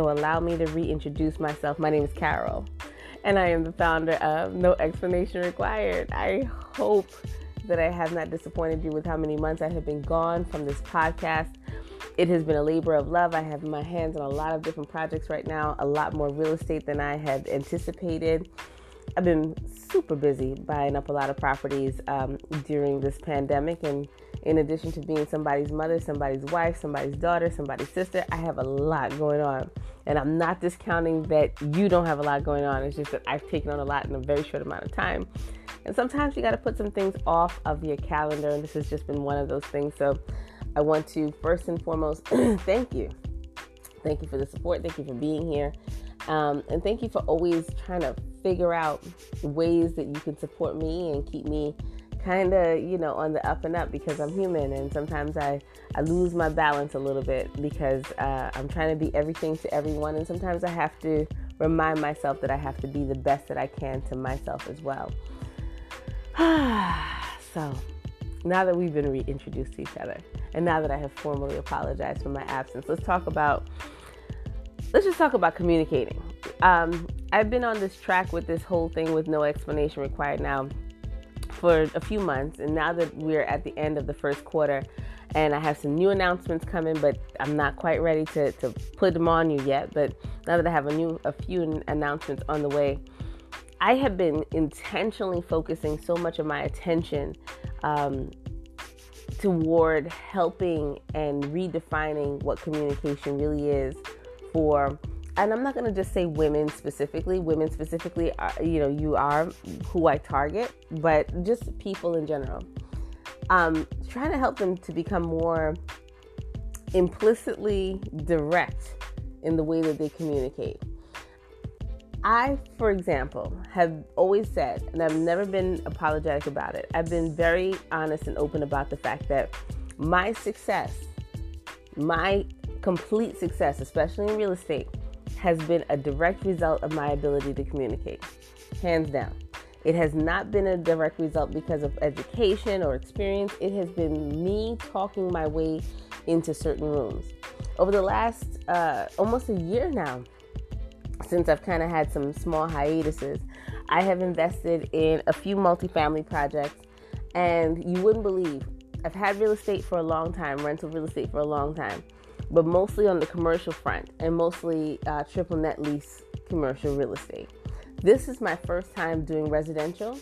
So allow me to reintroduce myself. My name is Carol, and I am the founder of No Explanation Required. I hope that I have not disappointed you with how many months I have been gone from this podcast. It has been a labor of love. I have my hands on a lot of different projects right now, a lot more real estate than I had anticipated. I've been super busy buying up a lot of properties um, during this pandemic. And in addition to being somebody's mother, somebody's wife, somebody's daughter, somebody's sister, I have a lot going on. And I'm not discounting that you don't have a lot going on. It's just that I've taken on a lot in a very short amount of time. And sometimes you got to put some things off of your calendar. And this has just been one of those things. So I want to first and foremost thank you. Thank you for the support. Thank you for being here. Um, and thank you for always trying to figure out ways that you can support me and keep me kind of, you know, on the up and up because I'm human and sometimes I, I lose my balance a little bit because uh, I'm trying to be everything to everyone and sometimes I have to remind myself that I have to be the best that I can to myself as well. so now that we've been reintroduced to each other and now that I have formally apologized for my absence, let's talk about let's just talk about communicating. Um, I've been on this track with this whole thing with no explanation required now for a few months, and now that we're at the end of the first quarter, and I have some new announcements coming, but I'm not quite ready to, to put them on you yet. But now that I have a new a few announcements on the way, I have been intentionally focusing so much of my attention um, toward helping and redefining what communication really is for and I'm not going to just say women specifically. Women specifically, are, you know, you are who I target, but just people in general. Um, trying to help them to become more implicitly direct in the way that they communicate. I, for example, have always said, and I've never been apologetic about it, I've been very honest and open about the fact that my success, my complete success, especially in real estate, has been a direct result of my ability to communicate. Hands down. It has not been a direct result because of education or experience. It has been me talking my way into certain rooms. Over the last uh, almost a year now, since I've kind of had some small hiatuses, I have invested in a few multifamily projects, and you wouldn't believe I've had real estate for a long time, rental real estate for a long time but mostly on the commercial front and mostly uh, triple net lease commercial real estate. This is my first time doing residential.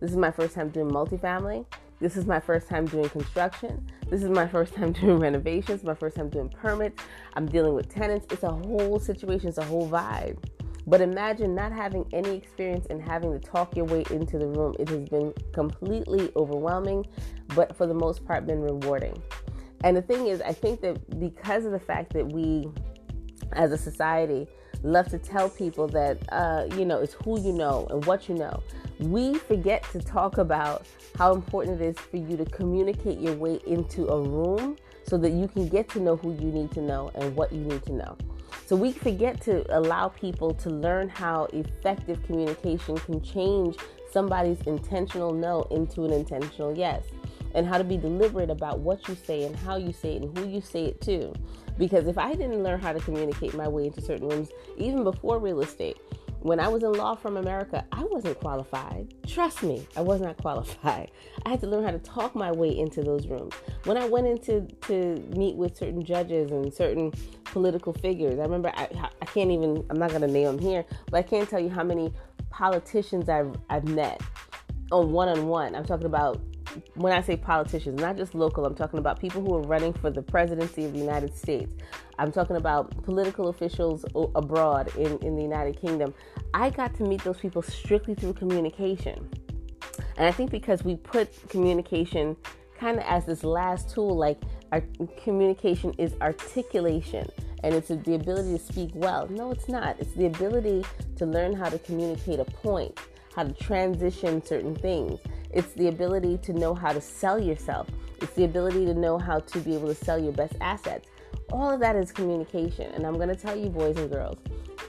This is my first time doing multifamily. This is my first time doing construction. This is my first time doing renovations, my first time doing permits. I'm dealing with tenants. It's a whole situation, it's a whole vibe. But imagine not having any experience and having to talk your way into the room. It has been completely overwhelming, but for the most part, been rewarding. And the thing is, I think that because of the fact that we, as a society, love to tell people that, uh, you know, it's who you know and what you know, we forget to talk about how important it is for you to communicate your way into a room so that you can get to know who you need to know and what you need to know. So we forget to allow people to learn how effective communication can change somebody's intentional no into an intentional yes and how to be deliberate about what you say and how you say it and who you say it to. Because if I didn't learn how to communicate my way into certain rooms, even before real estate, when I was in Law from America, I wasn't qualified. Trust me, I was not qualified. I had to learn how to talk my way into those rooms. When I went into to meet with certain judges and certain political figures, I remember I, I can't even I'm not gonna name them here, but I can't tell you how many politicians I've I've met on one on one. I'm talking about when I say politicians, not just local, I'm talking about people who are running for the presidency of the United States. I'm talking about political officials abroad in, in the United Kingdom. I got to meet those people strictly through communication. And I think because we put communication kind of as this last tool, like our communication is articulation and it's the ability to speak well. No, it's not. It's the ability to learn how to communicate a point, how to transition certain things. It's the ability to know how to sell yourself. It's the ability to know how to be able to sell your best assets. All of that is communication. And I'm going to tell you, boys and girls,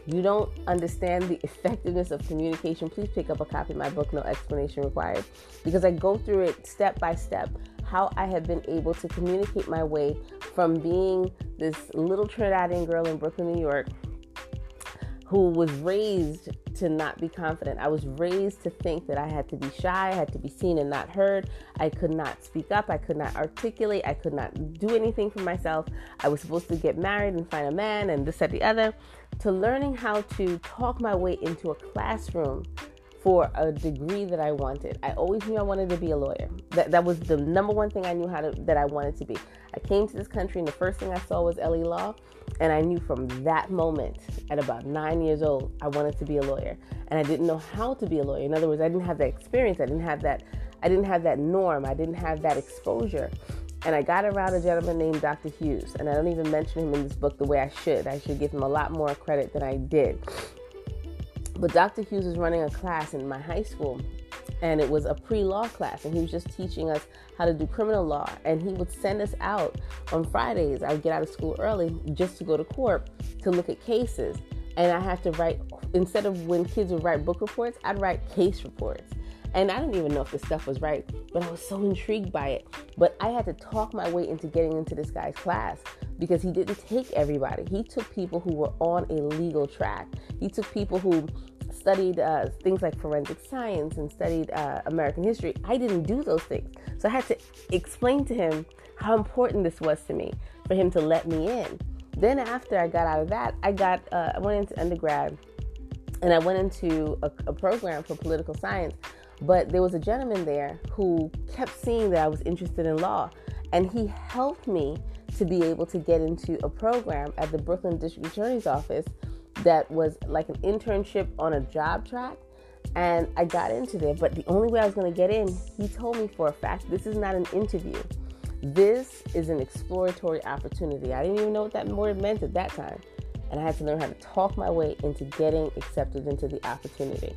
you don't understand the effectiveness of communication, please pick up a copy of my book, No Explanation Required, because I go through it step by step how I have been able to communicate my way from being this little Trinidadian girl in Brooklyn, New York, who was raised to not be confident. I was raised to think that I had to be shy, I had to be seen and not heard. I could not speak up, I could not articulate, I could not do anything for myself. I was supposed to get married and find a man and this, that, the other. To learning how to talk my way into a classroom for a degree that I wanted. I always knew I wanted to be a lawyer. That that was the number one thing I knew how to that I wanted to be. I came to this country and the first thing I saw was L.A. Law, and I knew from that moment at about 9 years old I wanted to be a lawyer. And I didn't know how to be a lawyer. In other words, I didn't have that experience. I didn't have that I didn't have that norm. I didn't have that exposure. And I got around a gentleman named Dr. Hughes, and I don't even mention him in this book the way I should. I should give him a lot more credit than I did. But Dr. Hughes was running a class in my high school, and it was a pre law class, and he was just teaching us how to do criminal law. And he would send us out on Fridays. I would get out of school early just to go to court to look at cases. And I had to write, instead of when kids would write book reports, I'd write case reports. And I didn't even know if the stuff was right, but I was so intrigued by it. But I had to talk my way into getting into this guy's class because he didn't take everybody. He took people who were on a legal track. He took people who studied uh, things like forensic science and studied uh, American history. I didn't do those things. So I had to explain to him how important this was to me for him to let me in. Then after I got out of that, I got uh, I went into undergrad and I went into a, a program for political science. But there was a gentleman there who kept seeing that I was interested in law, and he helped me to be able to get into a program at the Brooklyn District Attorney's Office that was like an internship on a job track. And I got into there, but the only way I was going to get in, he told me for a fact this is not an interview. This is an exploratory opportunity. I didn't even know what that word meant at that time. And I had to learn how to talk my way into getting accepted into the opportunity.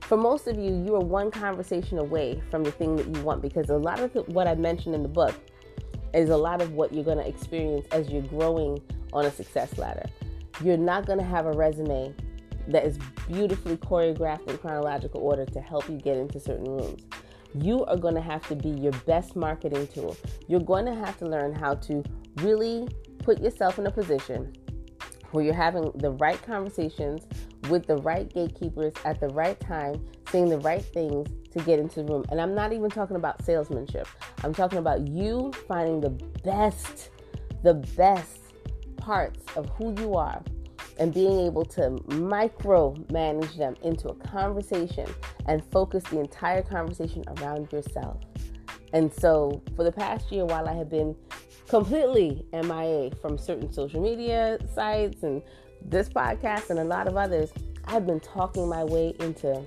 For most of you, you are one conversation away from the thing that you want because a lot of the, what I mentioned in the book is a lot of what you're going to experience as you're growing on a success ladder. You're not going to have a resume that is beautifully choreographed in chronological order to help you get into certain rooms. You are going to have to be your best marketing tool. You're going to have to learn how to really put yourself in a position where you're having the right conversations with the right gatekeepers at the right time, saying the right things to get into the room. And I'm not even talking about salesmanship. I'm talking about you finding the best, the best parts of who you are and being able to micro manage them into a conversation and focus the entire conversation around yourself. And so, for the past year, while I have been completely MIA from certain social media sites and this podcast and a lot of others, I've been talking my way into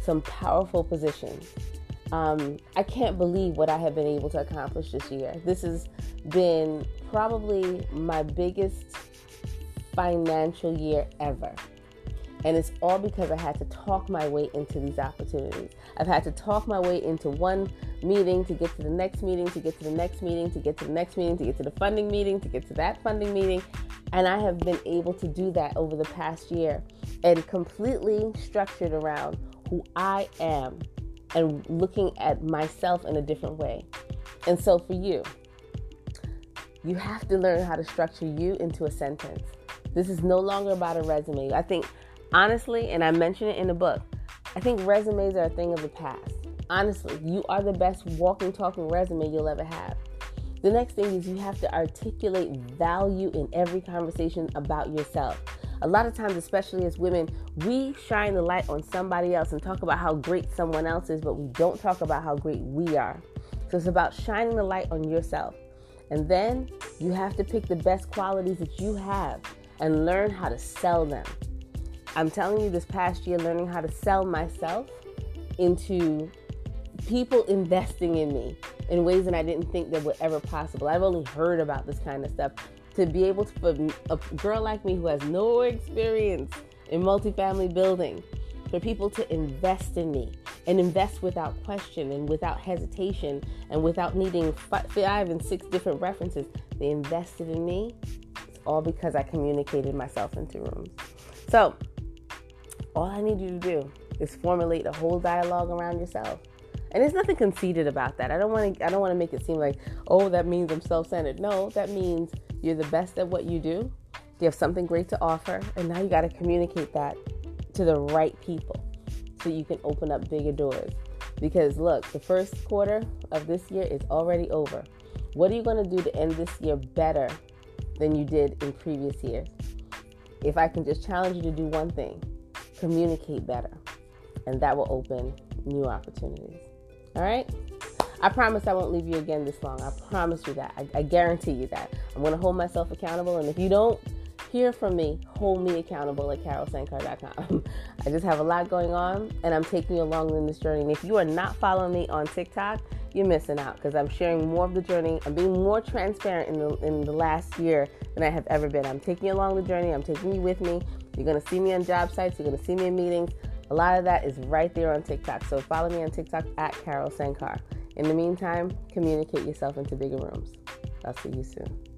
some powerful positions. Um, I can't believe what I have been able to accomplish this year. This has been probably my biggest financial year ever. And it's all because I had to talk my way into these opportunities. I've had to talk my way into one meeting to get to the next meeting, to get to the next meeting, to get to the next meeting, to get to the funding meeting, to get to that funding meeting. And I have been able to do that over the past year and completely structured around who I am and looking at myself in a different way. And so for you, you have to learn how to structure you into a sentence. This is no longer about a resume. I think, honestly, and I mention it in the book, I think resumes are a thing of the past. Honestly, you are the best walking, talking resume you'll ever have. The next thing is you have to articulate value in every conversation about yourself. A lot of times, especially as women, we shine the light on somebody else and talk about how great someone else is, but we don't talk about how great we are. So it's about shining the light on yourself. And then you have to pick the best qualities that you have and learn how to sell them. I'm telling you, this past year, learning how to sell myself into people investing in me in ways that I didn't think that were ever possible. I've only heard about this kind of stuff. To be able to, for a girl like me who has no experience in multifamily building, for people to invest in me and invest without question and without hesitation and without needing five and six different references. They invested in me. It's all because I communicated myself into rooms. So, all I need you to do is formulate a whole dialogue around yourself. And there's nothing conceited about that. I don't want to I don't want to make it seem like, "Oh, that means I'm self-centered." No, that means you're the best at what you do You have something great to offer, and now you got to communicate that to the right people so you can open up bigger doors. Because look, the first quarter of this year is already over. What are you going to do to end this year better than you did in previous years? If I can just challenge you to do one thing, communicate better, and that will open new opportunities. All right? I promise I won't leave you again this long. I promise you that. I, I guarantee you that. I'm going to hold myself accountable, and if you don't hear from me, hold me accountable at carolsankar.com. I just have a lot going on, and I'm taking you along in this journey. And if you are not following me on TikTok, you're missing out because I'm sharing more of the journey. I'm being more transparent in the in the last year than I have ever been. I'm taking you along the journey. I'm taking you with me. You're gonna see me on job sites. You're gonna see me in meetings. A lot of that is right there on TikTok. So follow me on TikTok at Carol Sankar. In the meantime, communicate yourself into bigger rooms. I'll see you soon.